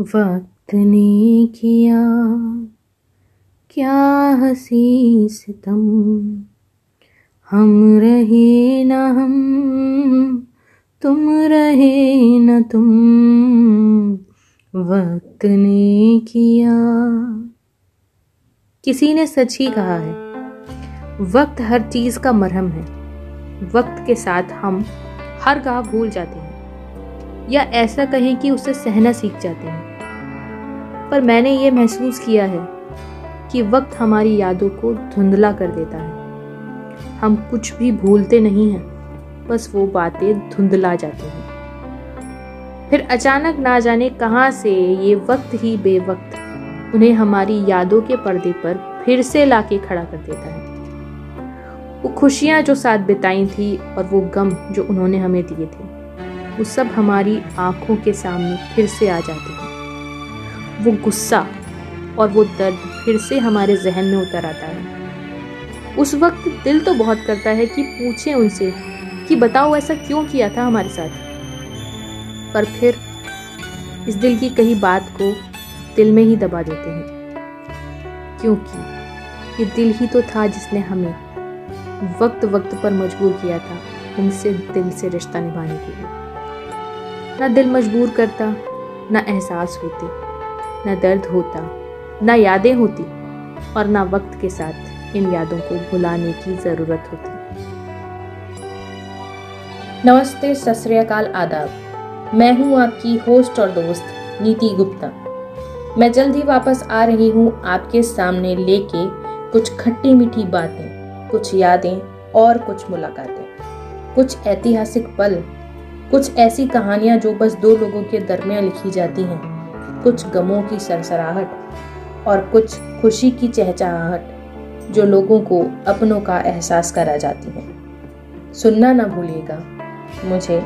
वक्त ने किया, क्या हसी सितम? हम रहे न हम, तुम रहे न तुम। वक्त ने किया। किसी ने सच ही कहा है, वक्त हर चीज़ का मरहम है। वक्त के साथ हम हर गाह भूल जाते हैं, या ऐसा कहें कि उसे सहना सीख जाते हैं। पर मैंने ये महसूस किया है कि वक्त हमारी यादों को धुंधला कर देता है। हम कुछ भी भूलते नहीं हैं, बस वो बातें धुंधला जाती हैं। फिर अचानक ना जाने कहाँ से ये वक्त ही बेवक्त उन्हें हमारी यादों के पर्दे पर फिर से लाके खड़ा कर देता है। वो खुशियाँ जो साथ बिताई थी और वो गम जो उन्होंने हमें दिए थे, वो सब हमारी आँखों के सामने फिर से आ जाते हैं। वो गुस्सा और वो दर्द फिर से हमारे जहन में उतर आता है। उस वक्त दिल तो बहुत करता है कि पूछें उनसे कि बताओ ऐसा क्यों किया था हमारे साथ। पर फिर इस दिल की कही बात को दिल में ही दबा देते हैं। क्योंकि ये दिल ही तो था जिसने हमें वक्त वक्त पर मजबूर किया था, उनसे दिल से रिश्ता निभाने के लिए। ना दिल मजबूर करता, ना एहसास होते। ना दर्द होता, ना यादें होती और ना वक्त के साथ इन यादों को भुलाने की ज़रूरत होती। नमस्ते सतरियाकाल आदाब। मैं हूँ आपकी होस्ट और दोस्त नीति गुप्ता। मैं जल्द ही वापस आ रही हूँ आपके सामने लेके कुछ खट्टी मीठी बातें, कुछ यादें और कुछ मुलाकातें। कुछ ऐतिहासिक पल, कुछ ऐसी कहानियाँ जो बस दो लोगों के दरमियान लिखी जाती हैं। कुछ गमों की सरसराहट और कुछ खुशी की चहचहाहट जो लोगों को अपनों का एहसास करा जाती है। सुनना ना भूलिएगा, मुझे